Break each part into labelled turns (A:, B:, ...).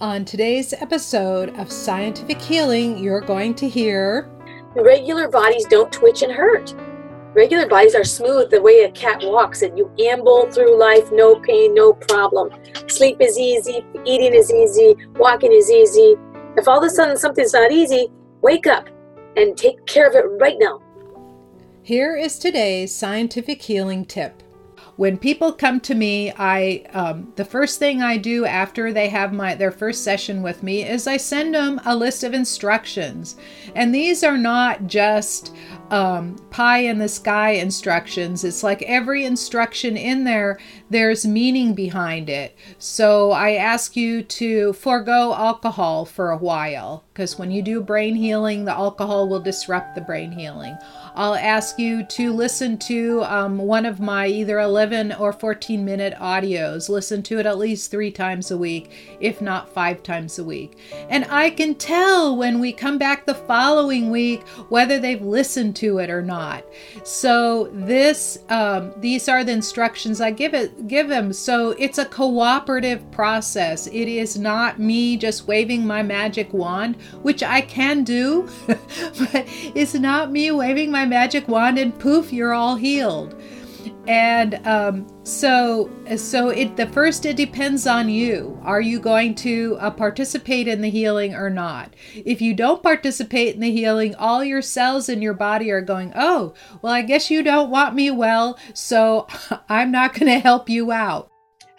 A: On today's episode of Scientific Healing, you're going to hear
B: regular bodies don't twitch and hurt. Regular bodies are smooth the way a cat walks, and you amble through life no pain, no problem. Sleep is easy, eating is easy, walking is easy. If all of a sudden something's not easy, wake up and take care of it right now.
A: Here is today's scientific healing tip when people come to me i um, the first thing i do after they have my their first session with me is i send them a list of instructions. And these are not just um, pie in the sky instructions. It's like every instruction in there there's meaning behind it. So i ask you to forego alcohol for a while because when you do brain healing the alcohol will disrupt the brain healing I'll ask you to listen to um, one of my either 11 or 14 minute audios. Listen to it at least three times a week, if not five times a week. And I can tell when we come back the following week whether they've listened to it or not. So this, um, these are the instructions I give it, give them. So it's a cooperative process. It is not me just waving my magic wand, which I can do, but it's not me waving my magic wand and poof, you're all healed. And um, so, so it the first it depends on you. Are you going to uh, participate in the healing or not? If you don't participate in the healing, all your cells in your body are going, "Oh, well, I guess you don't want me well, so I'm not going to help you out."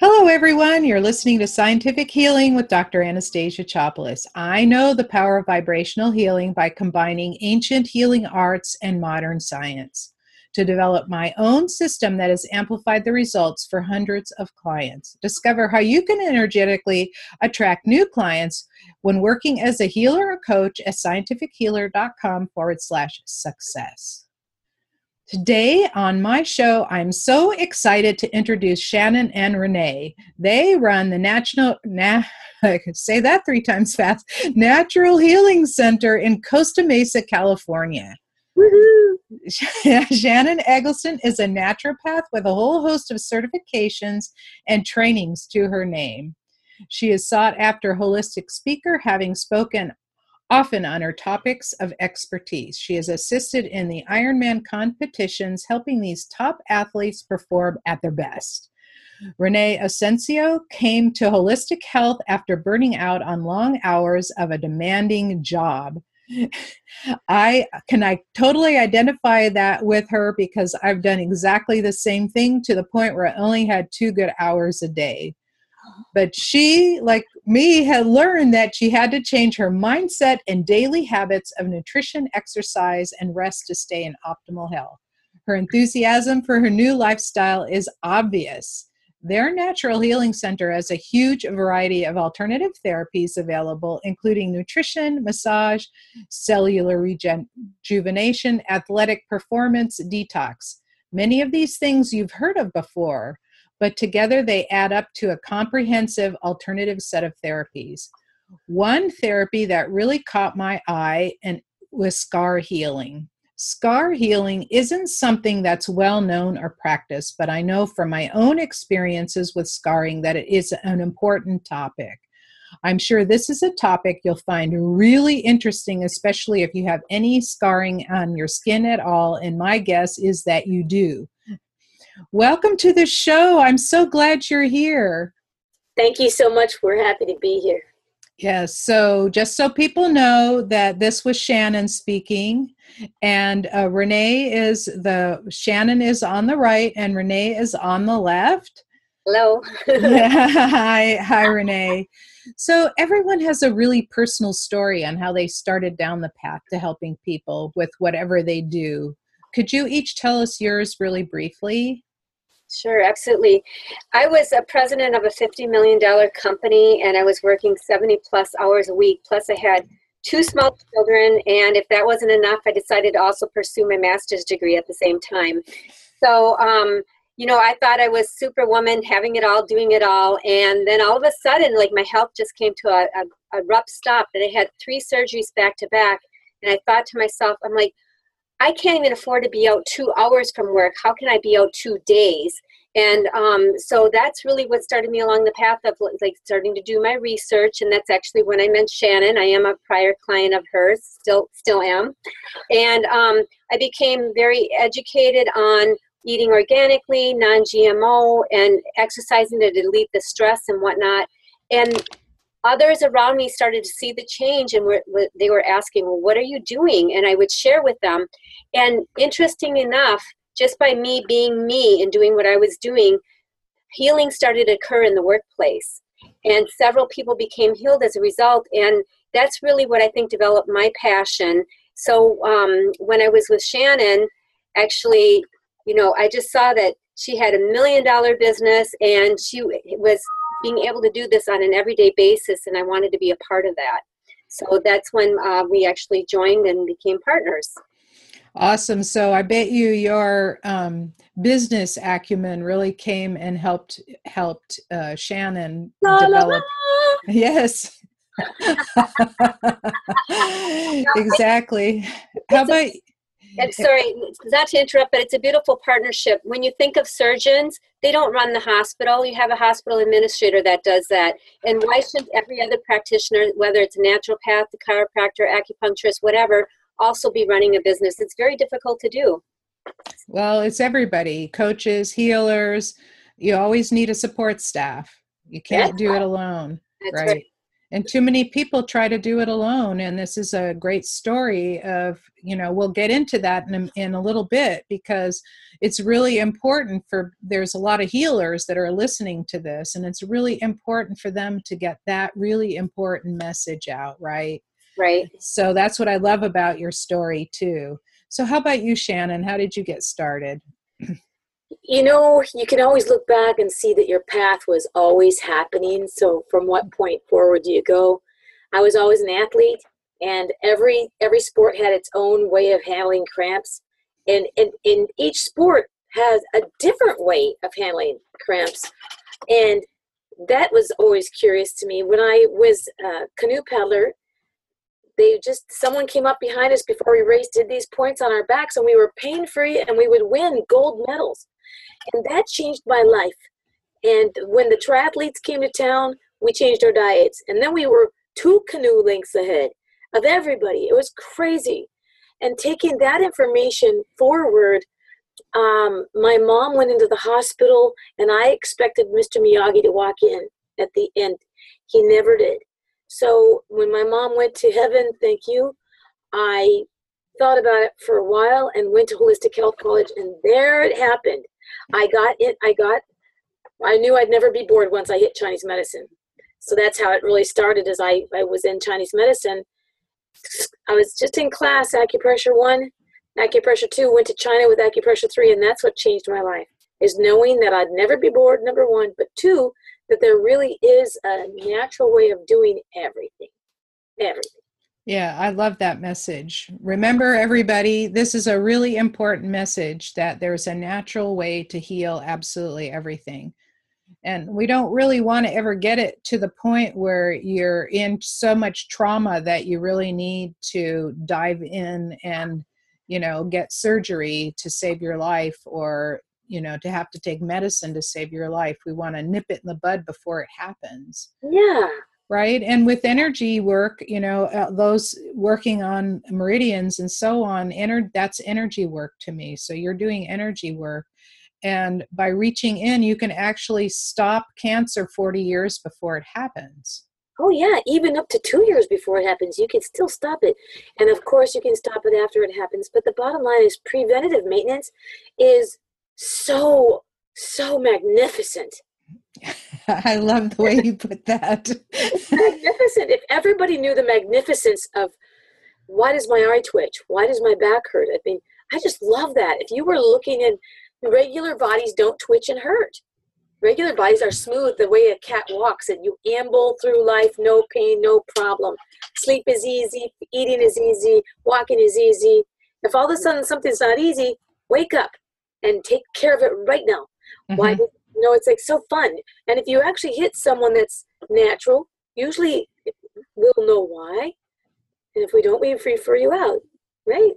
A: Hello, everyone. You're listening to Scientific Healing with Dr. Anastasia Chopelas. I know the power of vibrational healing by combining ancient healing arts and modern science to develop my own system that has amplified the results for hundreds of clients. Discover how you can energetically attract new clients when working as a healer or coach at scientifichealer.com forward slash success. Today on my show, I'm so excited to introduce Shannon and Renee. They run the National, na, I can say that three times fast, Natural Healing Center in Costa Mesa, California. Shannon Eggleston is a naturopath with a whole host of certifications and trainings to her name. She is sought after holistic speaker, having spoken often on her topics of expertise. She has assisted in the Ironman competitions, helping these top athletes perform at their best. Renee Ascencio came to holistic health after burning out on long hours of a demanding job. I can I totally identify that with her because I've done exactly the same thing to the point where I only had two good hours a day. But she, like me, had learned that she had to change her mindset and daily habits of nutrition, exercise, and rest to stay in optimal health. Her enthusiasm for her new lifestyle is obvious. Their Natural Healing Center has a huge variety of alternative therapies available, including nutrition, massage, cellular rejuvenation, athletic performance, detox. Many of these things you've heard of before, but together they add up to a comprehensive alternative set of therapies. One therapy that really caught my eye and was scar healing. Scar healing isn't something that's well known or practiced, but I know from my own experiences with scarring that it is an important topic. I'm sure this is a topic you'll find really interesting, especially if you have any scarring on your skin at all. And my guess is that you do. Welcome to the show. I'm so glad you're here.
B: Thank you so much. We're happy to be here.
A: Yes, so just so people know that this was Shannon speaking, and uh, Renee is the Shannon is on the right, and Renee is on the left.
B: Hello.
A: hi, hi, Renee. So everyone has a really personal story on how they started down the path to helping people with whatever they do. Could you each tell us yours really briefly?
B: Sure, absolutely. I was a president of a $50 million company and I was working 70 plus hours a week. Plus, I had two small children. And if that wasn't enough, I decided to also pursue my master's degree at the same time. So, um, you know, I thought I was superwoman, having it all, doing it all. And then all of a sudden, like my health just came to a, a, a rough stop. And I had three surgeries back to back. And I thought to myself, I'm like, I can't even afford to be out two hours from work. How can I be out two days? And um, so that's really what started me along the path of like starting to do my research. And that's actually when I met Shannon. I am a prior client of hers, still still am. And um, I became very educated on eating organically, non-GMO, and exercising to delete the stress and whatnot. And others around me started to see the change and were, they were asking, well, what are you doing? And I would share with them. And interesting enough, just by me being me and doing what I was doing, healing started to occur in the workplace. And several people became healed as a result. And that's really what I think developed my passion. So um, when I was with Shannon, actually, you know, I just saw that she had a million dollar business and she was being able to do this on an everyday basis, and I wanted to be a part of that. So that's when uh, we actually joined and became partners.
A: Awesome. So I bet you your um, business acumen really came and helped helped uh, Shannon la, develop. La, la. Yes. exactly. How about
B: and sorry, not to interrupt, but it's a beautiful partnership. When you think of surgeons, they don't run the hospital. You have a hospital administrator that does that. And why shouldn't every other practitioner, whether it's a naturopath, a chiropractor, acupuncturist, whatever, also be running a business? It's very difficult to do.
A: Well, it's everybody coaches, healers. You always need a support staff. You can't That's do right. it alone. Right. right and too many people try to do it alone and this is a great story of you know we'll get into that in a, in a little bit because it's really important for there's a lot of healers that are listening to this and it's really important for them to get that really important message out right?
B: Right.
A: So that's what i love about your story too. So how about you shannon? How did you get started
C: you know, you can always look back and see that your path was always happening. So from what point forward do you go? I was always an athlete and every every sport had its own way of handling cramps. And and, in each sport has a different way of handling cramps. And that was always curious to me. When I was a canoe paddler, they just someone came up behind us before we raced, did these points on our backs, and we were pain free, and we would win gold medals. And that changed my life. And when the triathletes came to town, we changed our diets. And then we were two canoe lengths ahead of everybody. It was crazy. And taking that information forward, um, my mom went into the hospital, and I expected Mr. Miyagi to walk in at the end. He never did. So when my mom went to heaven, thank you, I thought about it for a while and went to Holistic Health College, and there it happened. I got it. I got. I knew I'd never be bored once I hit Chinese medicine. So that's how it really started. As I I was in Chinese medicine, I was just in class acupressure one, acupressure two. Went to China with acupressure three, and that's what changed my life. Is knowing that I'd never be bored. Number one, but two, that there really is a natural way of doing everything, everything.
A: Yeah, I love that message. Remember, everybody, this is a really important message that there's a natural way to heal absolutely everything. And we don't really want to ever get it to the point where you're in so much trauma that you really need to dive in and, you know, get surgery to save your life or, you know, to have to take medicine to save your life. We want to nip it in the bud before it happens.
C: Yeah
A: right? And with energy work you know uh, those working on meridians and so on ener- that's energy work to me. So you're doing energy work. And by reaching in you can actually stop cancer 40 years before it happens.
C: Oh yeah even up to two years before it happens you can still stop it. And of course you can stop it after it happens but the bottom line is preventative maintenance is so so magnificent
A: I love the way you put that.
C: magnificent. If everybody knew the magnificence of why does my eye twitch? Why does my back hurt? I mean, I just love that. If you were looking in regular bodies don't twitch and hurt. Regular bodies are smooth the way a cat walks and you amble through life, no pain, no problem. Sleep is easy, eating is easy, walking is easy. If all of a sudden something's not easy, wake up and take care of it right now. Mm-hmm. Why you know, it's like so fun. And if you actually hit someone that's natural, usually we'll know why. And if we don't, we refer you out, right?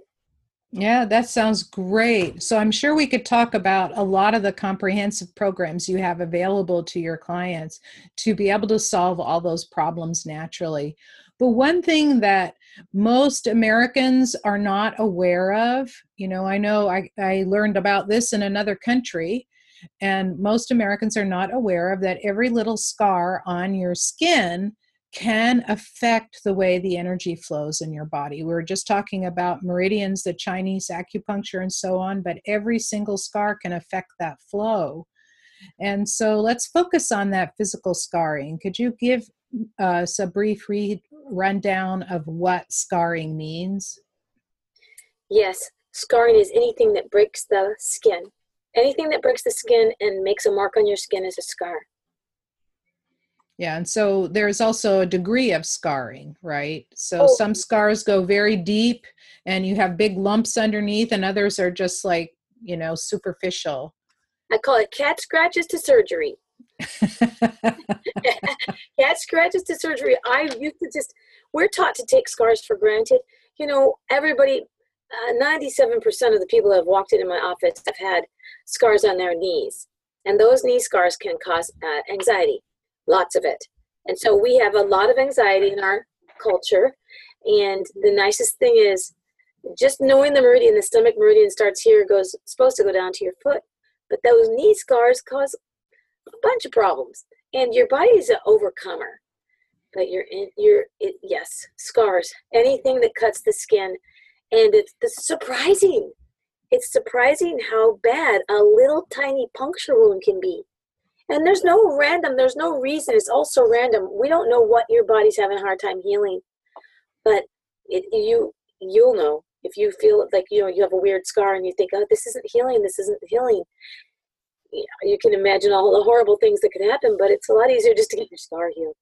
A: Yeah, that sounds great. So I'm sure we could talk about a lot of the comprehensive programs you have available to your clients to be able to solve all those problems naturally. But one thing that most Americans are not aware of, you know, I know I, I learned about this in another country, and most Americans are not aware of that every little scar on your skin can affect the way the energy flows in your body. We were just talking about meridians, the Chinese acupuncture, and so on, but every single scar can affect that flow. And so let's focus on that physical scarring. Could you give us a brief read, rundown of what scarring means?
C: Yes, scarring is anything that breaks the skin. Anything that breaks the skin and makes a mark on your skin is a scar.
A: Yeah, and so there's also a degree of scarring, right? So
C: Oh.
A: some scars go very deep and you have big lumps underneath, and others are just like, you know, superficial.
C: I call it cat scratches to surgery. cat scratches to surgery. I used to just, we're taught to take scars for granted. You know, everybody, uh, 97% of the people that have walked into my office have had scars on their knees. And those knee scars can cause uh, anxiety, lots of it. And so we have a lot of anxiety in our culture. And the nicest thing is just knowing the meridian, the stomach meridian starts here, goes supposed to go down to your foot. But those knee scars cause a bunch of problems and your body is an overcomer but you're in you're it, yes scars anything that cuts the skin and it's, it's surprising it's surprising how bad a little tiny puncture wound can be and there's no random there's no reason it's also random we don't know what your body's having a hard time healing but it, you you'll know if you feel like you know you have a weird scar and you think oh this isn't healing this isn't healing you, can imagine all the horrible things that could happen but it's a lot easier just to get your scar healed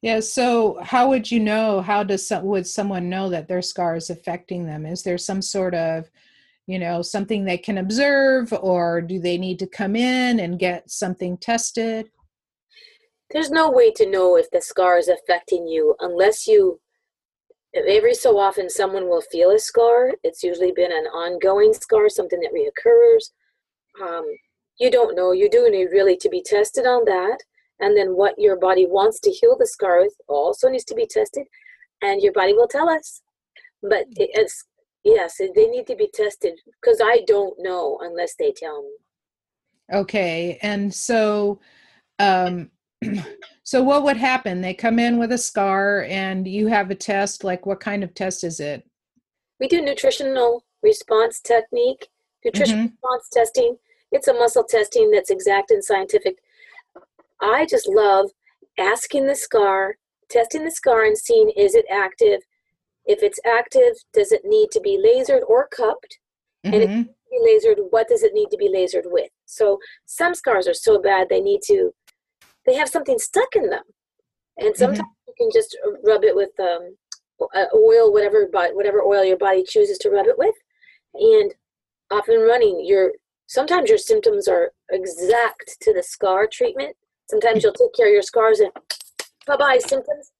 A: Yeah. So, how would you know? How does some, would someone know that their scar is affecting them? Is there some sort of, you know, something they can observe, or do they need to come in and get something tested?
C: there's no way to know if the scar is affecting you unless you every so often someone will feel a scar. It's usually been an ongoing scar something that reoccurs. Um, you don't know. You do need really to be tested on that. And then what your body wants to heal the scar with also needs to be tested and your body will tell us. But it, it's yes they need to be tested because i don't know unless they tell me
A: Okay. And so, um, so what would happen? They come in with a scar, and you have a test. Like, what kind of test is it?
C: We do nutritional response technique, nutrition
A: Mhm.
C: response testing. It's a muscle testing that's exact and scientific. I just love asking the scar, testing the scar and seeing is it active? If it's active, does it need to be lasered or cupped? And if
A: Mhm.
C: be lasered, what does it need to be lasered with? So some scars are so bad they need to, they have something stuck in them. And sometimes you can just rub it with um, uh, oil, whatever, but whatever oil your body chooses to rub it with, and off and running. Your sometimes your symptoms are exact to the scar treatment. Sometimes you'll take care of your scars and bye bye symptoms.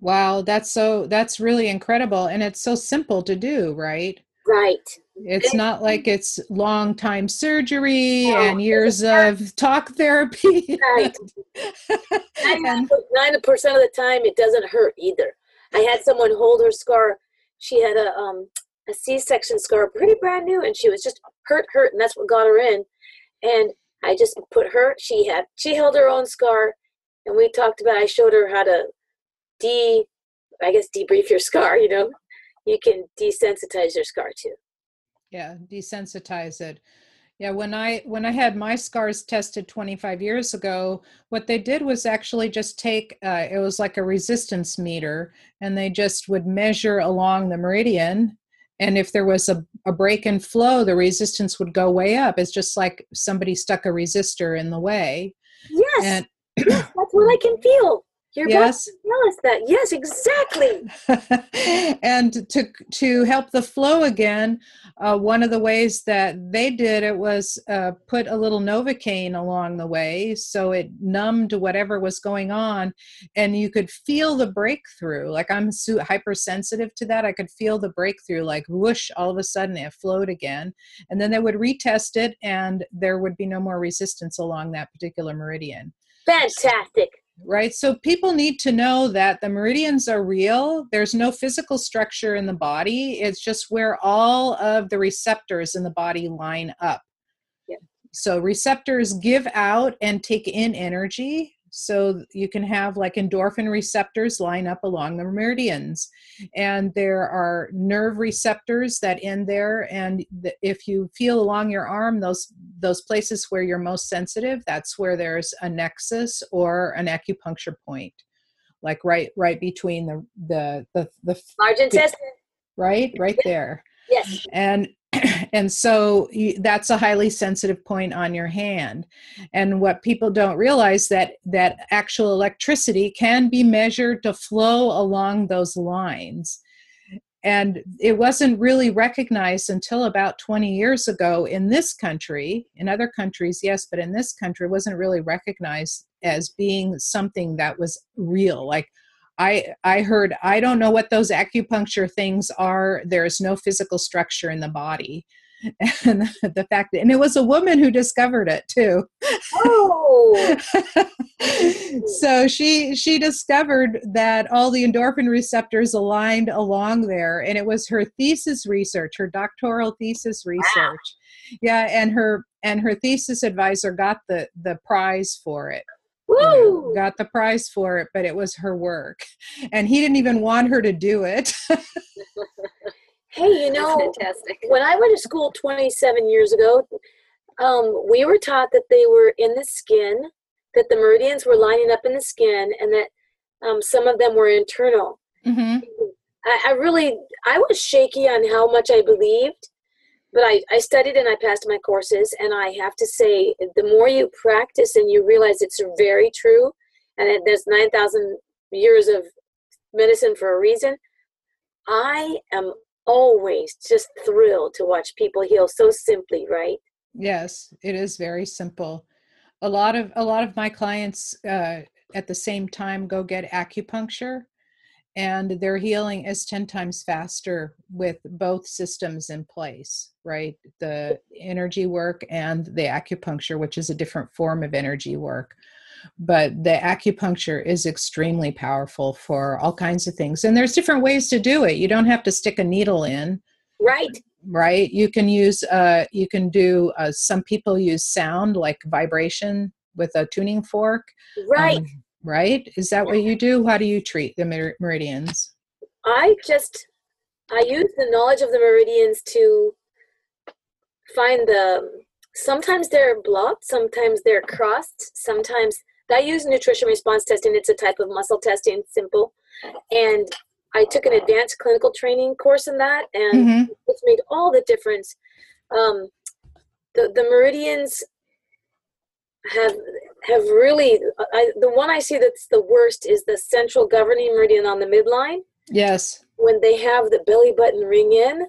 A: Wow, that's so that's really incredible, and it's so simple to do, right?
C: Right.
A: It's not like it's long time surgery
C: No,
A: and years of talk therapy.
C: Right.
A: and,
C: Ninety percent of the time, it doesn't hurt either. I had someone hold her scar. She had a um a C-section scar, pretty brand new, and she was just hurt, hurt, and that's what got her in. And I just put her. She had she held her own scar, and we talked about. I showed her how to de, I guess debrief your scar. You know, you can desensitize your scar too.
A: yeah, desensitize it. Yeah, when I when I had my scars tested 25 years ago, what they did was actually just take uh, it was like a resistance meter, and they just would measure along the meridian, and if there was a, a break in flow, the resistance would go way up. It's just like somebody stuck a resistor in the way.
C: Yes,
A: And
C: yes, that's what I can feel. Your
A: Yes.
C: tell us that. Yes, exactly.
A: and to to help the flow again, uh, one of the ways that they did it was uh, put a little novocaine along the way, so it numbed whatever was going on, and you could feel the breakthrough. Like I'm su- hypersensitive to that, I could feel the breakthrough. Like whoosh, all of a sudden it flowed again, and then they would retest it, and there would be no more resistance along that particular meridian
C: Fantastic.
A: Right? So people need to know that the meridians are real. There's no physical structure in the body, it's just where all of the receptors in the body line up.
B: Yeah.
A: So receptors give out and take in energy. So you can have like endorphin receptors line up along the meridians, and there are nerve receptors that end there. And the, if you feel along your arm, those those places where you're most sensitive, that's where there's a nexus or an acupuncture point, like right right between the the the, the
C: Large intestine.
A: right right there
C: Yes.
A: and and so that's a highly sensitive point on your hand and what people don't realize that that actual electricity can be measured to flow along those lines and it wasn't really recognized until about 20 years ago in this country in other countries yes but in this country it wasn't really recognized as being something that was real like I I heard I don't know what those acupuncture things are. There's no physical structure in the body. And the fact that, and it was a woman who discovered it too.
C: Oh.
A: so she she discovered that all the endorphin receptors aligned along there and it was her thesis research her doctoral thesis research yeah and her and her thesis advisor got the the prize for it
C: Woo.
A: got the prize for it, but it was her work. And he didn't even want her to do it.
C: Hey, you
B: That's
C: know,
B: fantastic.
C: when I went to school 27 years ago, um, we were taught that they were in the skin, that the meridians were lining up in the skin, and that um, some of them were internal.
A: hmm
C: I, I really, I was shaky on how much I believed, but I, I studied and I passed my courses. And I have to say, the more you practice and you realize it's very true, and that there's 9,000 years of medicine for a reason, I am always just thrilled to watch people heal so simply, right?
A: Yes, it is very simple. A lot of a lot of my clients uh, at the same time go get acupuncture, and their healing is ten times faster with both systems in place. Right, the energy work and the acupuncture, which is a different form of energy work. But the acupuncture is extremely powerful for all kinds of things, and there's different ways to do it. You don't have to stick a needle in
C: Right.
A: right you can use uh you can do uh, some people use sound like vibration with a tuning fork
C: Right.
A: um, right is that what you do how do you treat the mer- meridians
C: I just I use the knowledge of the meridians to find the sometimes they're blocked, sometimes they're crossed, sometimes I use nutrition response testing. It's a type of muscle testing, simple. And I took an advanced clinical training course in that and
A: Mhm.
C: it's made all the difference. Um, the the meridians have have really I, the one I see that's the worst is the central governing meridian on the midline
A: yes
C: when they have the belly button ring in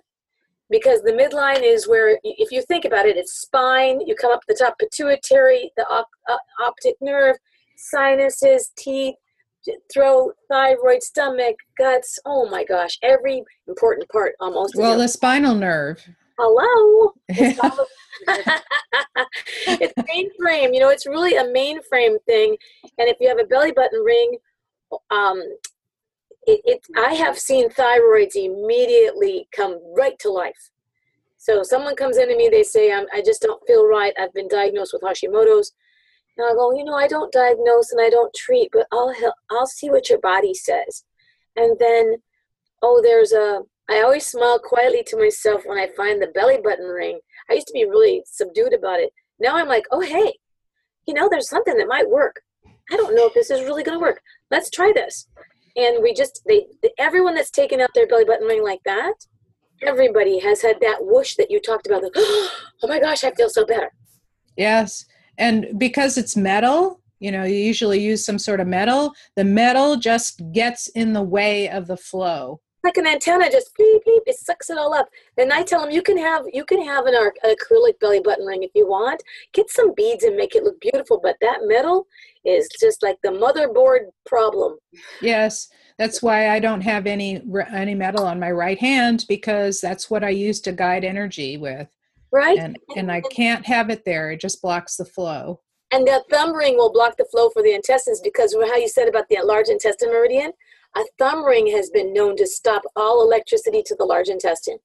C: because the midline is where if you think about it it's spine you come up the top pituitary the op- uh, optic nerve sinuses teeth throat thyroid stomach guts. Oh my gosh every important part almost
A: well the spinal nerve.
C: Hello? It's mainframe you know it's really a mainframe thing and if you have a belly button ring um it, it i have seen thyroids immediately come right to life so someone comes into me they say i just don't feel right i've been diagnosed with hashimoto's and i'll go you know i don't diagnose and i don't treat but i'll help i'll see what your body says and then oh there's a i always smile quietly to myself when i find the belly button ring I used to be really subdued about it. Now I'm like, oh, hey, you know, there's something that might work. I don't know if this is really going to work. Let's try this. And we just, they, everyone that's taken out their belly button ring like that, everybody has had that whoosh that you talked about. The, oh my gosh, I feel so better.
A: yes and because it's metal you know you usually use some sort of metal the metal just gets in the way of the flow
C: like an antenna just beep beep it sucks it all up. And i tell them you can have you can have an, an acrylic belly button ring if you want. Get some beads and make it look beautiful but that metal is just like the motherboard problem.
A: Yes that's why i don't have any any metal on my right hand because that's what i use to guide energy with.
C: Right?
A: And and i can't have it there it just blocks the flow.
C: And that thumb ring will block the flow for the intestines because how you said about the large intestine meridian a thumb ring has been known to stop all electricity to the large intestine.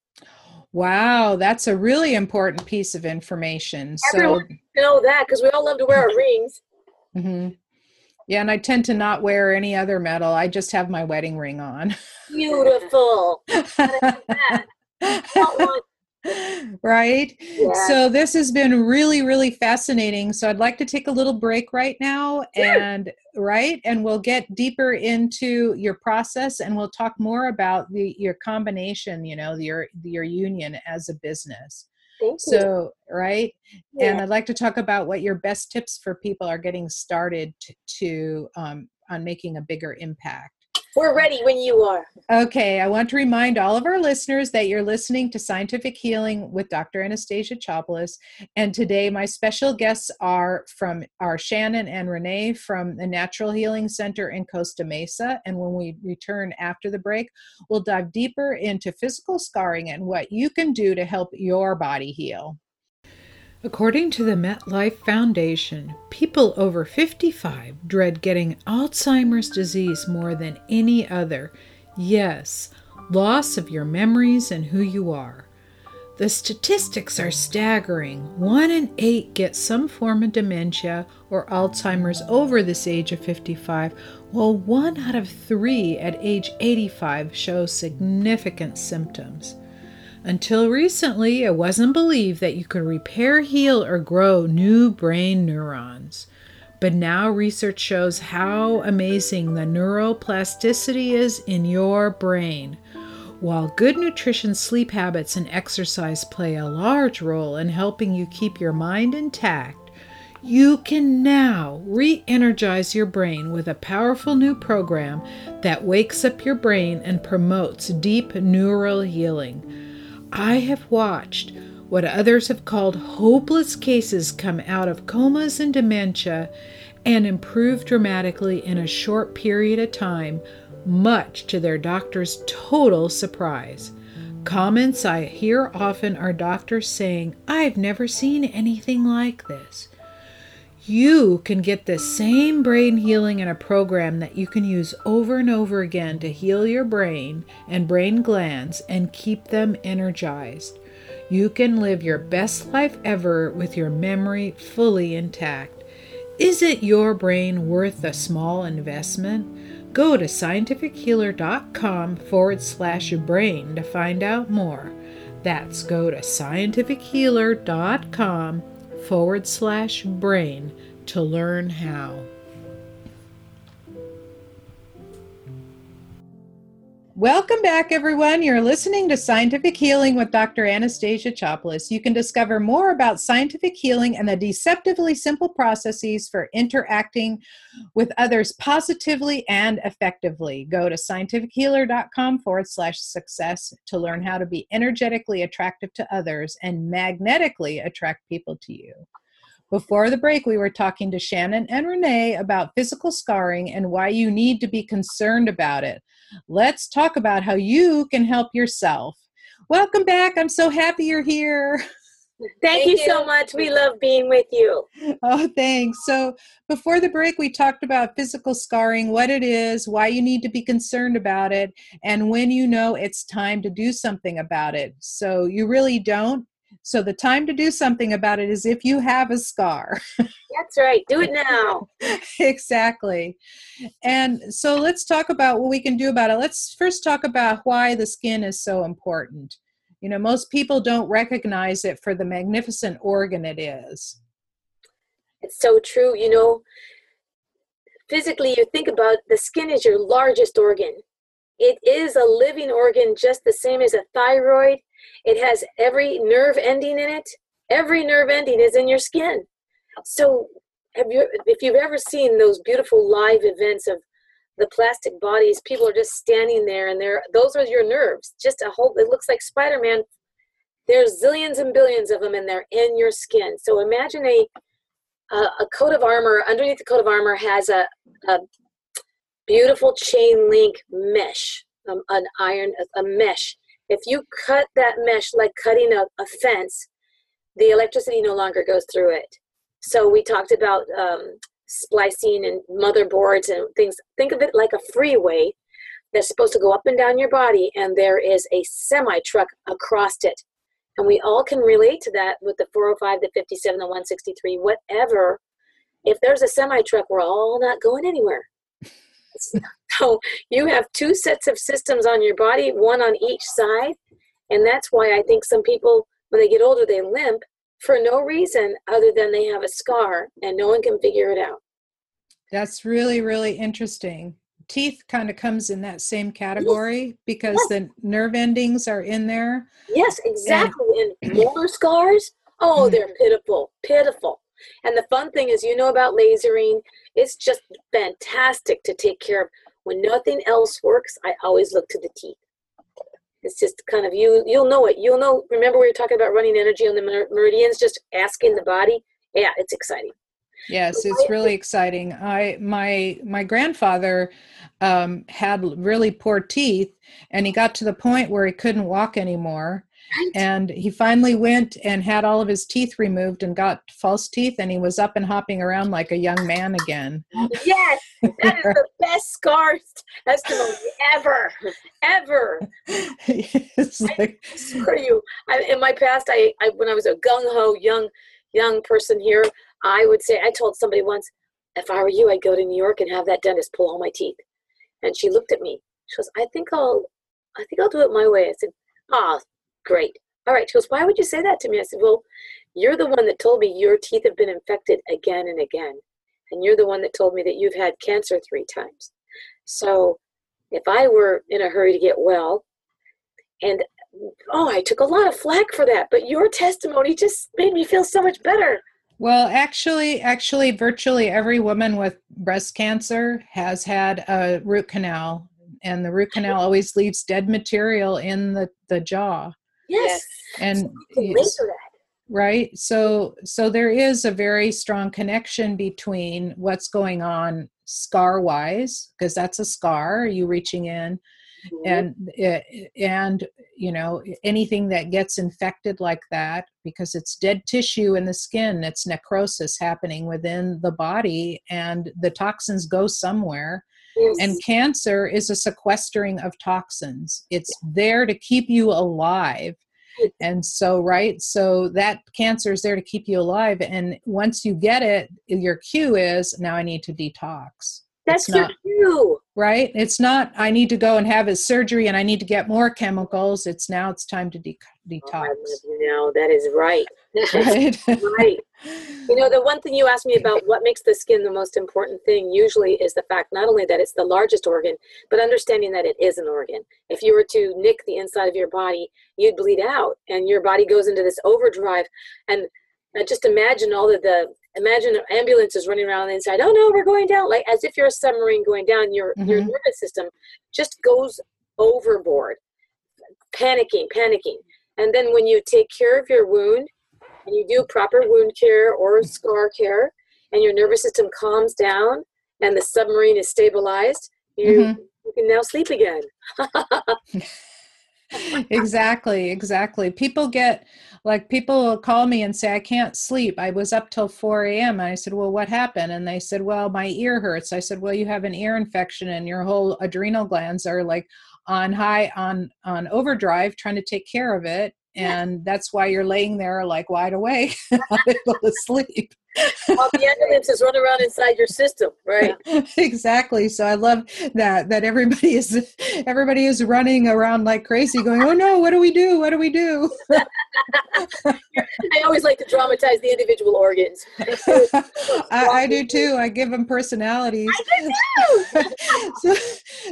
A: Wow, that's a really important piece of information.
C: Everyone so know that because we all love to wear our rings.
A: Mm-hmm. Yeah, and I tend to not wear any other metal. I just have my wedding ring on.
C: Beautiful.
A: right? Yeah. So this has been really, really fascinating. So I'd like to take a little break right now sure. and right, and we'll get deeper into your process and we'll talk more about the your combination, you know, your your union as a business.
C: Thank
A: so you. right yeah. and i'd like to talk about what your best tips for people are getting started to, to um, on making a bigger impact
C: we're ready when you are.
A: Okay, I want to remind all of our listeners that you're listening to Scientific Healing with Dr. Anastasia Chopelas. And today, my special guests are from our Shannon and Renee from the Natural Healing Center in Costa Mesa. And when we return after the break, we'll dive deeper into physical scarring and what you can do to help your body heal. According to the MetLife Foundation, people over 55 dread getting Alzheimer's disease more than any other. Yes, loss of your memories and who you are. The statistics are staggering. One in eight get some form of dementia or Alzheimer's over this age of 55, while one out of three at age 85 shows significant symptoms. Until recently, it wasn't believed that you could repair, heal, or grow new brain neurons. But now research shows how amazing the neuroplasticity is in your brain. While good nutrition, sleep habits, and exercise play a large role in helping you keep your mind intact, you can now re energize your brain with a powerful new program that wakes up your brain and promotes deep neural healing. I have watched what others have called hopeless cases come out of comas and dementia and improve dramatically in a short period of time, much to their doctor's total surprise. Comments I hear often are doctors saying, I've never seen anything like this. You can get the same brain healing in a program that you can use over and over again to heal your brain and brain glands and keep them energized. You can live your best life ever with your memory fully intact. Is it your brain worth a small investment? Go to scientifichealer.com forward slash brain to find out more. That's go to scientifichealer.com forward slash brain to learn how. Welcome back, everyone. You're listening to Scientific Healing with Dr. Anastasia Chopelas. You can discover more about scientific healing and the deceptively simple processes for interacting with others positively and effectively. Go to scientifichealer.com forward slash success to learn how to be energetically attractive to others and magnetically attract people to you. Before the break, we were talking to Shannon and Renee about physical scarring and why you need to be concerned about it. Let's talk about how you can help yourself. Welcome back. I'm so happy you're here.
C: Thank, Thank you, you so much. We love being with you.
A: Oh, thanks. So, before the break, we talked about physical scarring, what it is, why you need to be concerned about it, and when you know it's time to do something about it. So, you really don't so the time to do something about it is if you have a scar.
C: That's right. Do it now.
A: exactly. And so let's talk about what we can do about it. Let's first talk about why the skin is so important. You know, most people don't recognize it for the magnificent organ it is.
C: It's so true. You know, physically, you think about the skin is your largest organ. It is a living organ just the same as a thyroid it has every nerve ending in it. Every nerve ending is in your skin. So have you if you've ever seen those beautiful live events of the plastic bodies people are just standing there and they're those are your nerves just a whole it looks like spider-man there's zillions and billions of them and they're in your skin so imagine a a, a coat of armor underneath the coat of armor has a, a beautiful chain link mesh um, an iron a mesh if you cut that mesh like cutting a, a fence the electricity no longer goes through it so we talked about um, splicing and motherboards and things. Think of it like a freeway that's supposed to go up and down your body, and there is a semi truck across it. And we all can relate to that with the 405, the 57, the 163, whatever. If there's a semi truck, we're all not going anywhere. so you have two sets of systems on your body, one on each side. And that's why I think some people, when they get older, they limp for no reason other than they have a scar and no one can figure it out.
A: That's really, really interesting. Teeth kind of comes in that same category because yes. the nerve endings are in there.
C: Yes, exactly. And, and molar scars, oh, mm-hmm. they're pitiful, pitiful. And the fun thing is, you know about lasering, it's just fantastic to take care of. When nothing else works, I always look to the teeth. It's just kind of you. You'll know it. You'll know. Remember we were talking about running energy on the meridians. Just asking the body. Yeah, it's exciting.
A: Yes, it's really exciting. I my my grandfather um, had really poor teeth, and he got to the point where he couldn't walk anymore. Right. And he finally went and had all of his teeth removed and got false teeth, and he was up and hopping around like a young man again.
C: Yes, that is the best scar testimony ever, ever. it's like, I swear you, I, in my past, I, I when I was a gung ho young young person here, I would say I told somebody once, if I were you, I'd go to New York and have that dentist pull all my teeth. And she looked at me. She goes, I think I'll, I think I'll do it my way. I said, Ah, oh, great. All right. She goes, Why would you say that to me? I said, Well, you're the one that told me your teeth have been infected again and again. And you're the one that told me that you've had cancer three times. So if I were in a hurry to get well, and oh, I took a lot of flack for that, but your testimony just made me feel so much better.
A: Well, actually, actually, virtually every woman with breast cancer has had a root canal, and the root canal always leaves dead material in the the jaw.
C: Yes,
A: and so right. So, so there is a very strong connection between what's going on scar wise, because that's a scar. are You reaching in, mm-hmm. and and you know anything that gets infected like that because it's dead tissue in the skin it's necrosis happening within the body and the toxins go somewhere yes. and cancer is a sequestering of toxins it's there to keep you alive and so right so that cancer is there to keep you alive and once you get it your cue is now i need to detox
C: that's it's not, you.
A: Right? It's not, I need to go and have his surgery and I need to get more chemicals. It's now it's time to de- detox. Oh, I
C: you now. That is right. Right. right. You know, the one thing you asked me about what makes the skin the most important thing usually is the fact not only that it's the largest organ, but understanding that it is an organ. If you were to nick the inside of your body, you'd bleed out and your body goes into this overdrive. And just imagine all of the imagine ambulances running around the inside. Oh no, we're going down, like as if you're a submarine going down. Your mm-hmm. your nervous system just goes overboard, panicking, panicking. And then when you take care of your wound and you do proper wound care or scar care, and your nervous system calms down and the submarine is stabilized, you, mm-hmm. you can now sleep again.
A: exactly, exactly. People get like people will call me and say, I can't sleep. I was up till 4 a.m. And I said, Well, what happened? And they said, Well, my ear hurts. I said, Well, you have an ear infection and your whole adrenal glands are like on high on on overdrive trying to take care of it and that's why you're laying there like wide awake able to sleep
C: all the ambulances run around inside your system right?
A: Exactly. So i love that that everybody is everybody is running around like crazy going oh no what do we do? What do we do?
C: I always like to dramatize the individual organs.
A: I, I, do too. I give them personalities. So,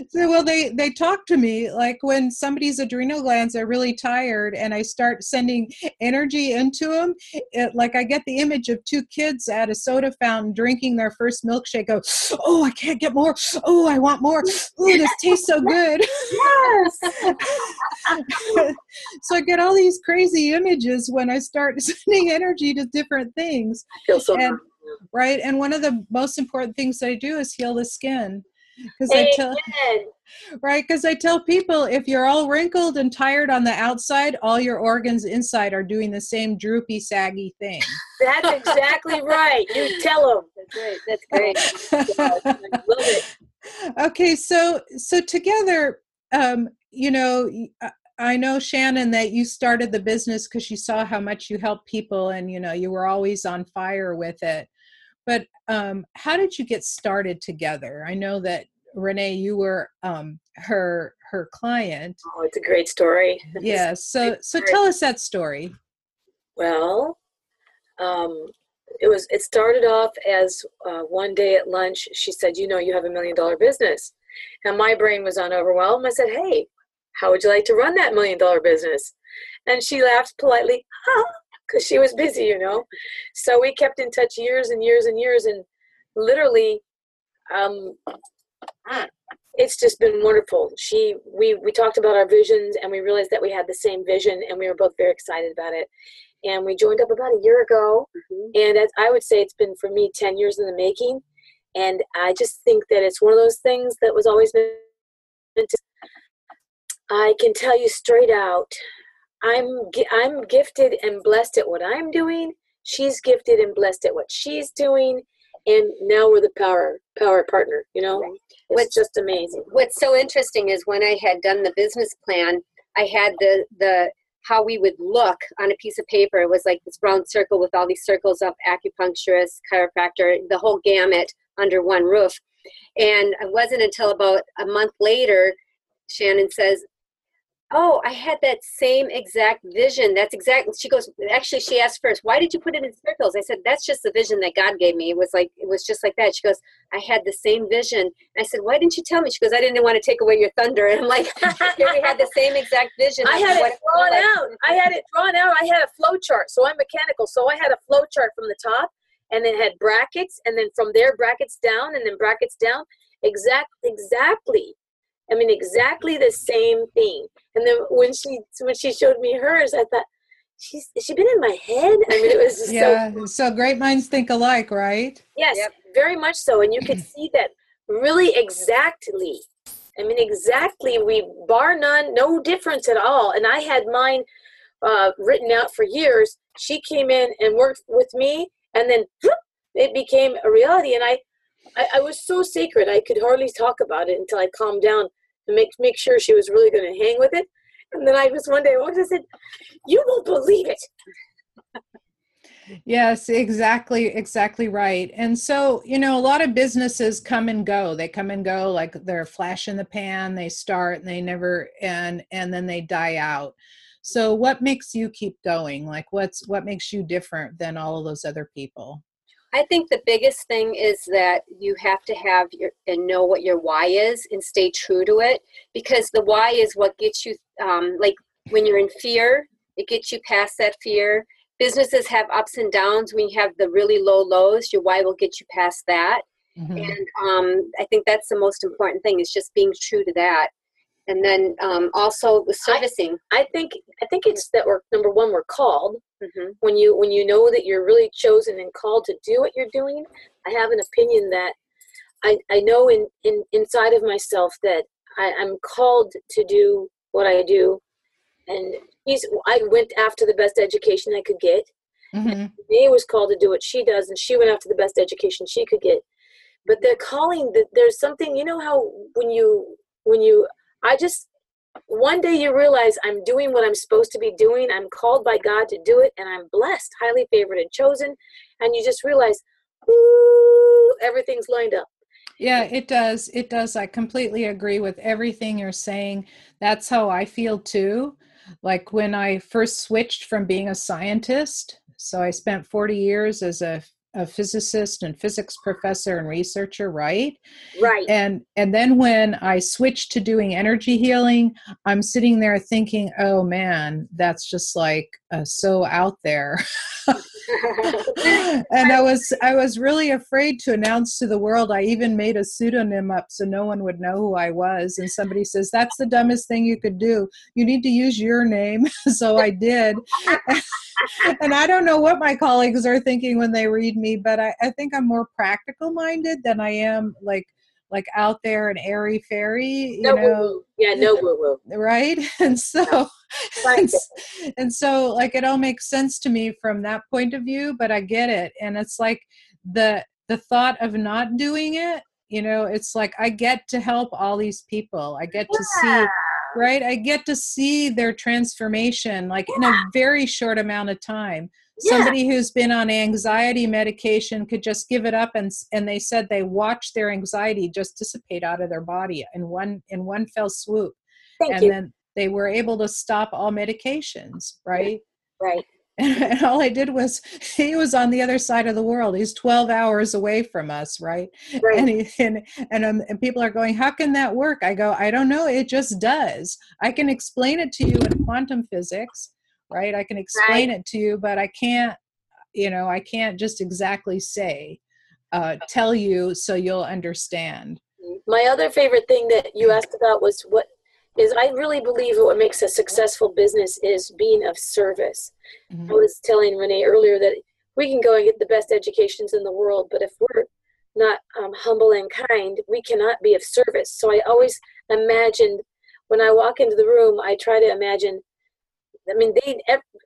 A: so well they they talk to me like when somebody's adrenal glands are really tired and i start sending energy into them it, like i get the image of two kids kids at a soda fountain drinking their first milkshake go, oh, I can't get more. Oh, I want more. Oh, this tastes so good.
B: Yes.
A: so I get all these crazy images when I start sending energy to different things.
C: I feel so
A: And- Right. And one of the most important things I do is heal the skin. Because I tell right because i tell people if you're all wrinkled and tired on the outside all your organs inside are doing the same droopy saggy thing
C: That's exactly right. You tell them.
B: That's great. That's great.
C: Love it.
A: okay so so together um you know I know shannon that you started the business because you saw how much you helped people and you know you were always on fire with it but um how did you get started together i know that renee you were um her her client
C: Oh, it's a great story.
A: yeah so so tell us that story
C: Well, um, it was. It started off as uh, one day at lunch. She said, "You know, you have a million dollar business," and my brain was unoverwhelmed. I said, "Hey, how would you like to run that million dollar business?" And she laughed politely, because she was busy, you know. So we kept in touch years and years and years, and literally, um, it's just been wonderful. She, we, we talked about our visions, and we realized that we had the same vision, and we were both very excited about it and we joined up about a year ago
B: Mhm.
C: and as i would say it's been for me 10 years in the making and i just think that it's one of those things that was always meant to i can tell you straight out i'm i'm gifted and blessed at what i'm doing she's gifted and blessed at what she's doing and now we're the power power partner you know
B: Right.
C: it's
B: What's-
C: just amazing
B: What's so interesting is when I had done the business plan, I had the the how we would look on a piece of paper. It was like this round circle with all these circles of acupuncturist, chiropractor, the whole gamut under one roof. And it wasn't until about a month later, Shannon says, Oh, I had that same exact vision. That's exactly. She goes. Actually, she asked first, "Why did you put it in circles?" I said, "That's just the vision that God gave me. It was like it was just like that." She goes, "I had the same vision." I said, "Why didn't you tell me?" She goes, "I didn't want to take away your thunder." And I'm like, "Here we had the same exact vision."
C: I had it drawn
B: like.
C: out. I had it drawn out. I had a flow chart. So I'm mechanical. So I had a flow chart from the top and then had brackets and then from there brackets down and then brackets down. Exact exactly. I mean exactly the same thing. And then when she when she showed me hers, I thought, she's has she been in my head? I mean it was just so
A: yeah so great minds think alike right
C: Yes,
B: Yep.
C: very much so. And you could see that really exactly. I mean, exactly. We bar none, no difference at all. And I had mine uh, written out for years. She came in and worked with me, and then whoop, it became a reality. And I, I, I was so sacred. I could hardly talk about it until I calmed down to make make sure she was really going to hang with it. And then I was one day walked and said, "You won't believe it."
A: Yes, exactly, exactly right. And so, you know, a lot of businesses come and go. They come and go like they're flash in the pan. They start and they never and and then they die out. So, what makes you keep going? Like what's what makes you different than all of those other people?
B: I think the biggest thing is that you have to have your and know what your why is and stay true to it because the why is what gets you um, like when you're in fear, it gets you past that fear. Businesses have ups and downs. When you have the really low lows, your why will get you past that.
A: Mhm.
B: And um, I think that's the most important thing is just being true to that. And then um, also the servicing.
C: I think I think it's that we're number one we're called
B: hmm
C: when you when you know that you're really chosen and called to do what you're doing i have an opinion that i i know in in inside of myself that I, i'm called to do what i do and he's i went after the best education i could get. May was called to do what she does, and she went after the best education she could get. But they're calling that there's something. You know how when you when you I just one day you realize I'm doing what I'm supposed to be doing. I'm called by God to do it, and I'm blessed, highly favored, and chosen. And you just realize, ooh, everything's lined up.
A: Yeah, it does. It does. I completely agree with everything you're saying. That's how I feel too. Like when I first switched from being a scientist, so I spent 40 years as a a physicist and physics professor and researcher, right?
C: Right.
A: And and then when I switched to doing energy healing, I'm sitting there thinking, "Oh man, that's just like uh, so out there." and I was I was really afraid to announce to the world. I even made a pseudonym up so no one would know who I was. And somebody says that's the dumbest thing you could do. You need to use your name. so I did. and I don't know what my colleagues are thinking when they read me, but I, I think I'm more practical minded than I am like like out there and airy fairy you
C: no
A: know
C: woo-woo. yeah no woo woo
A: right? And so
C: No.
A: and, and so like it all makes sense to me from that point of view but i get it and it's like the the thought of not doing it you know it's like i get to help all these people. I get to see right? I get to see their transformation like in a very short amount of time
C: Yeah.
A: somebody who's been on anxiety medication could just give it up and and they said they watched their anxiety just dissipate out of their body in one in one fell swoop.
C: Thank
A: and
C: you.
A: then they were able to stop all medications right?
C: right.
A: And, and all i did was he was on the other side of the world. He's 12 hours away from us right?
C: Right.
A: And he, and and, um, and people are going how can that work? I go i don't know. It just does. I can explain it to you in quantum physics right? I can explain it to you but i can't you know i can't just exactly say uh, tell you so you'll understand.
C: My other favorite thing that you asked about was what is i really believe what makes a successful business is being of service.
A: Mhm.
C: i was telling renee earlier that we can go and get the best educations in the world but if we're not um, humble and kind we cannot be of service. So i always imagined when i walk into the room i try to imagine i mean they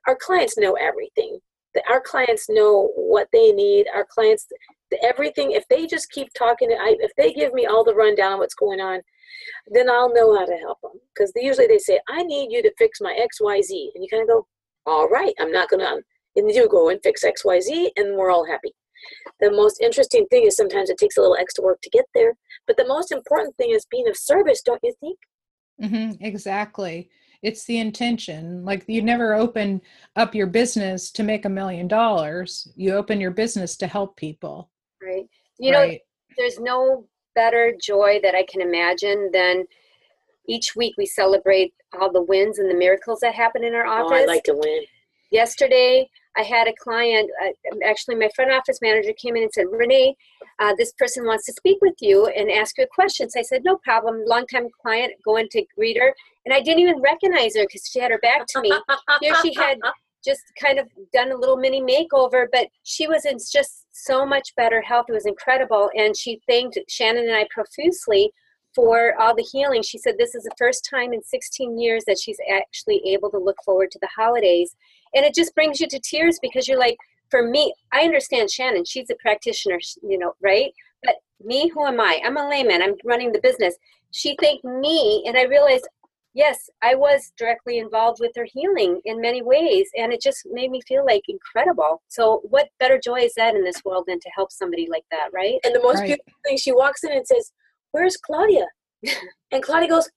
C: our clients know everything. Our clients know what they need. Our clients everything if they just keep talking if they give me all the rundown on what's going on then i'll know how to help them because usually they say i need you to fix my xyz and you kind of go all right i'm not gonna and you go and fix xyz and we're all happy. The most interesting thing is sometimes it takes a little extra work to get there but the most important thing is being of service don't you think?
A: Hmm exactly. It's the intention. Like you never open up your business to make a million dollars. You open your business to help people.
B: right you know there's no better joy that I can imagine than each week we celebrate all the wins and the miracles that happen in our office
C: oh
B: office.
C: i like to win
B: Yesterday, I had a client, uh, actually, my front office manager came in and said, Renee, uh, this person wants to speak with you and ask you a question. So I said, No problem. Longtime client, going to greet her. And I didn't even recognize her because she had her back to me. Here she had just kind of done a little mini makeover, but she was in just so much better health. It was incredible. And she thanked Shannon and I profusely for all the healing. She said this is the first time in 16 years that she's actually able to look forward to the holidays. And it just brings you to tears because you're like, for me, I understand Shannon. She's a practitioner, you know, right? But me, who am I? I'm a layman. I'm running the business. She thanked me, and I realized yes, I was directly involved with her healing in many ways, and it just made me feel like incredible. So, what better joy is that in this world than to help somebody like that, right?
C: And the most
A: Right.
C: beautiful thing, she walks in and says, Where's Claudia? And Claudia goes,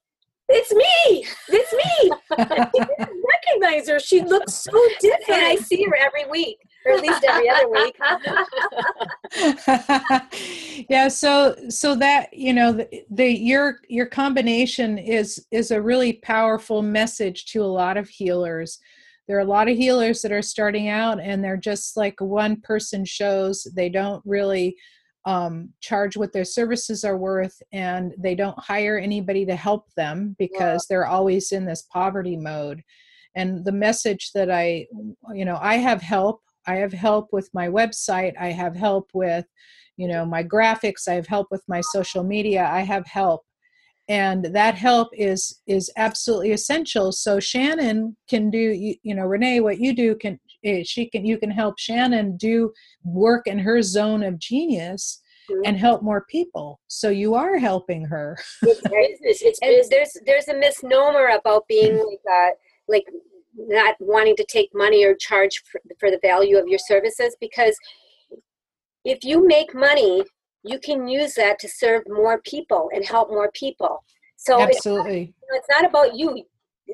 C: It's me! It's me! I didn't recognize her. She looks so
B: And I see her every week, or at least every other week.
A: yeah so so that you know the, the your your combination is is a really powerful message to a lot of healers. There are a lot of healers that are starting out and they're just like one person shows. They don't really um, charge what their services are worth and they don't hire anybody to help them because they're always in this poverty mode. And the message that i you know i have help i have help with my website i have help with you know my graphics i have help with my social media i have help and that help is is absolutely essential so shannon can do you, you know renee what you do can eh, she can you can help shannon do work in her zone of genius
B: Mhm.
A: and help more people so you are helping her
C: It's business. It's business.
B: there's there's a misnomer about being like uh, like not wanting to take money or charge for, for the value of your services because if you make money you can use that to serve more people and help more people so it's,
A: absolutely
B: it's not about you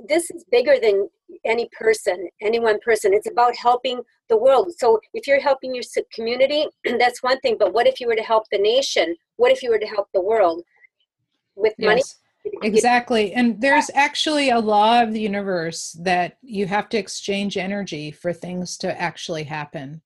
B: this is bigger than any person, any one person. It's about helping the world. So if you're helping your community, that's one thing. But what if you were to help the nation? What if you were to help the world with money?
A: Exactly. And there's actually a law of the universe that you have to exchange energy for things to actually happen,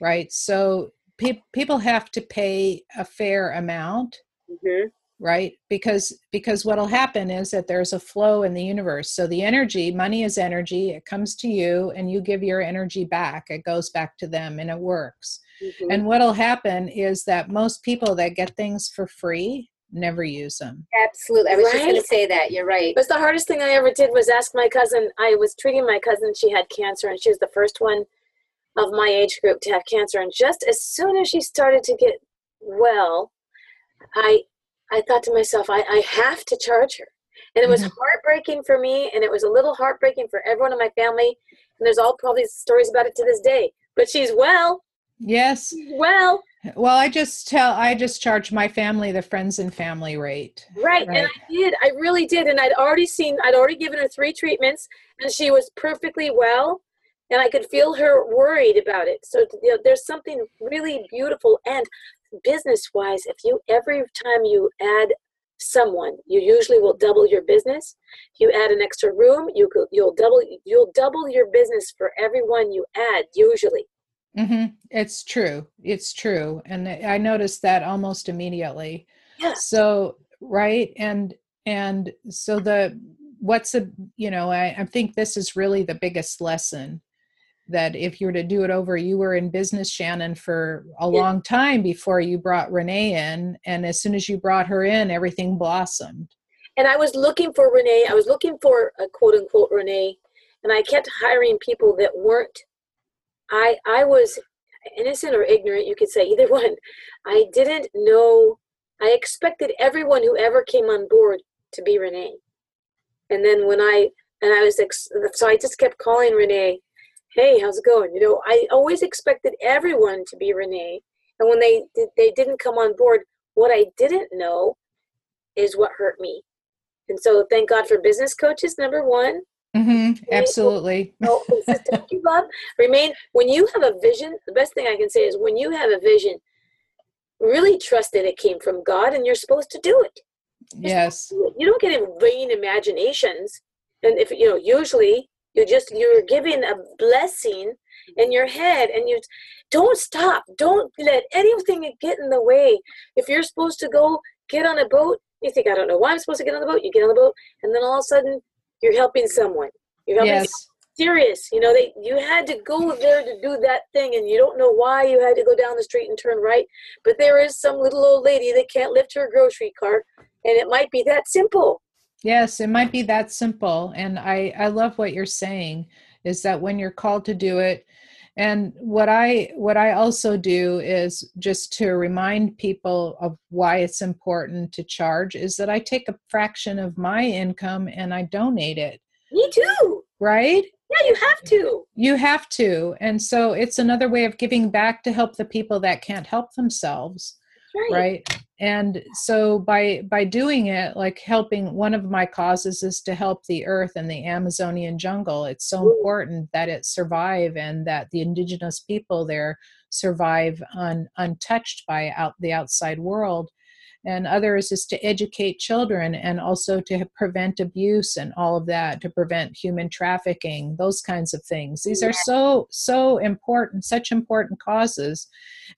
A: right? So pe- people have to pay a fair amount. Mm-hmm right because because what'll happen is that there's a flow in the universe so the energy money is energy it comes to you and you give your energy back it goes back to them and it works mm-hmm. and what'll happen is that most people that get things for free never use them
B: absolutely i was right? just going to say that you're right
C: But the hardest thing i ever did was ask my cousin i was treating my cousin she had cancer and she was the first one of my age group to have cancer and just as soon as she started to get well I I thought to myself, I, I have to charge her. And it was mm-hmm. heartbreaking for me, and it was a little heartbreaking for everyone in my family. And there's all probably stories about it to this day. But she's well.
A: Yes.
C: She's well.
A: Well, I just tell I just charge my family the friends and family rate.
C: Right, right, and I did. I really did. And I'd already seen I'd already given her three treatments and she was perfectly well and I could feel her worried about it. So you know, there's something really beautiful and business wise, if you every time you add someone, you usually will double your business. If you add an extra room, you you'll double you'll double your business for everyone you add usually.
A: Mm-hmm. It's true. It's true, and I noticed that almost immediately.
C: Yeah.
A: So right, and and so the what's a you know I, I think this is really the biggest lesson that if you were to do it over, you were in business, Shannon, for a yeah. long time before you brought Renee in. And as soon as you brought her in, everything blossomed.
C: And I was looking for Renee. I was looking for a quote unquote Renee. And I kept hiring people that weren't, I, I was innocent or ignorant, you could say either one. I didn't know, I expected everyone who ever came on board to be Renee. And then when I, and I was, so I just kept calling Renee hey, how's it going? You know, I always expected everyone to be Renee. And when they they didn't come on board, what I didn't know is what hurt me. And so thank God for business coaches, number one.
A: Mm-hmm, absolutely.
C: Love. Remain when you have a vision, the best thing I can say is when you have a vision, really trust that it came from God and you're supposed to do it.
A: Yes.
C: You don't get in vain imaginations. And if you know, usually you just you're giving a blessing in your head and you don't stop don't let anything get in the way if you're supposed to go get on a boat you think i don't know why i'm supposed to get on the boat you get on the boat and then all of a sudden you're helping someone you're helping
A: yes.
C: serious you know they you had to go there to do that thing and you don't know why you had to go down the street and turn right but there is some little old lady that can't lift her grocery cart and it might be that simple
A: Yes, it might be that simple. And I, I love what you're saying is that when you're called to do it, and what I what I also do is just to remind people of why it's important to charge is that I take a fraction of my income and I donate it.
C: Me too.
A: Right?
C: Yeah, you have to.
A: You have to. And so it's another way of giving back to help the people that can't help themselves
C: right.
A: right and so by by doing it like helping one of my causes is to help the earth and the amazonian jungle it's so Ooh. important that it survive and that the indigenous people there survive un, untouched by out the outside world and others is to educate children and also to prevent abuse and all of that to prevent human trafficking those kinds of things. These are so so important such important causes.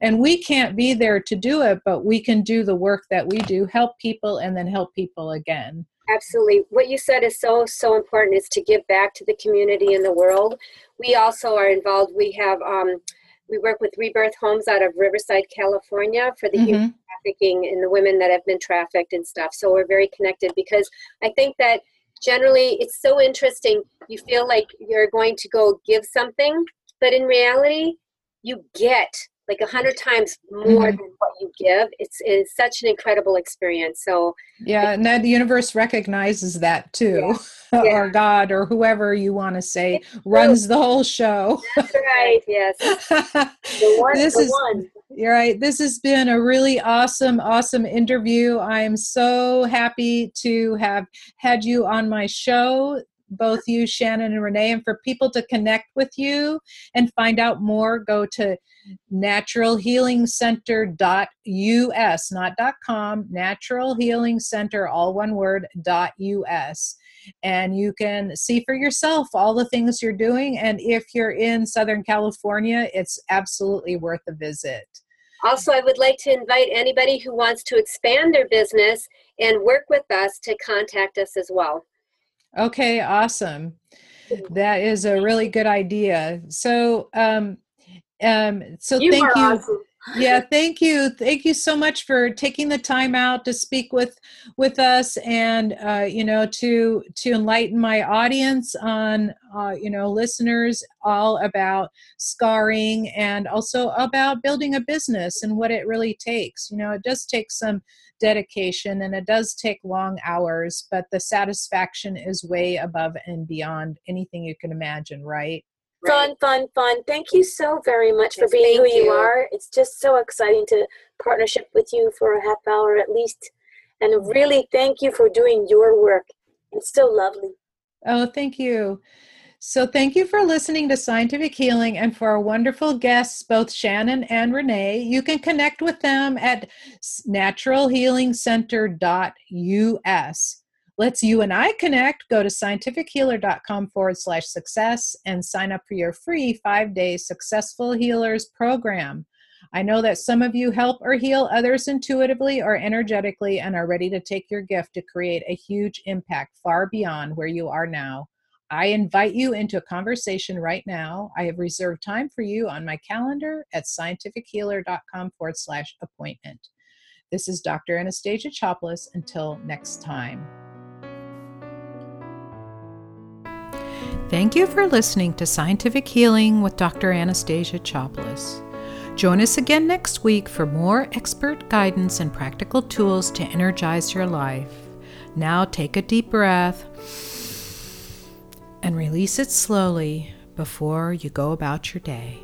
A: And we can't be there to do it but we can do the work that we do help people and then help people again.
B: Absolutely. What you said is so so important is to give back to the community and the world. We also are involved we have um, we work with rebirth homes out of riverside california for the mm-hmm. human trafficking and the women that have been trafficked and stuff so we're very connected because i think that generally it's so interesting you feel like you're going to go give something but in reality you get like a hundred times more mm-hmm. than what you give. It's it's such an incredible experience. So
A: yeah, and the universe recognizes that too, yeah. Yeah. or God or whoever you want to say runs the whole show.
B: That's right. Yes.
C: the one, this the is. One.
A: You're right. This has been a really awesome, awesome interview. I am so happy to have had you on my show both you, Shannon and Renee. And for people to connect with you and find out more, go to naturalhealingcenter.us, not .com, Natural Healing Center, all one word, .us. And you can see for yourself all the things you're doing. And if you're in Southern California, it's absolutely worth a visit.
B: Also, I would like to invite anybody who wants to expand their business and work with us to contact us as well.
A: Okay, awesome. That is a really good idea. So, um, um, so
C: You
A: thank you.
C: awesome.
A: Yeah thank you. Thank you so much for taking the time out to speak with with us and uh, you know to to enlighten my audience on uh, you know listeners all about scarring and also about building a business and what it really takes. You know it does take some dedication and it does take long hours but the satisfaction is way above and beyond anything you can imagine right
C: Fun, fun, fun. Thank you so very much for being who you
B: you.
C: are. It's just so exciting to partnership with you for a half hour at least. And mm-hmm. really thank you for doing your work. It's so lovely.
A: Oh, thank you. So, thank you for listening to Scientific Healing and for our wonderful guests, both Shannon and Renee. You can connect with them at naturalhealingcenter.us. Let's you and I connect. Go to scientifichealer.com forward slash success and sign up for your free five day Successful Healers program. I know that some of you help or heal others intuitively or energetically and are ready to take your gift to create a huge impact far beyond where you are now. I invite you into a conversation right now. I have reserved time for you on my calendar at scientifichealer.com forward slash appointment. This is Dr. Anastasia Chopelas. Until next time. Thank you for listening to Scientific Healing with Dr. Anastasia Chopelas. Join us again next week for more expert guidance and practical tools to energize your life. Now take a deep breath and release it slowly before you go about your day.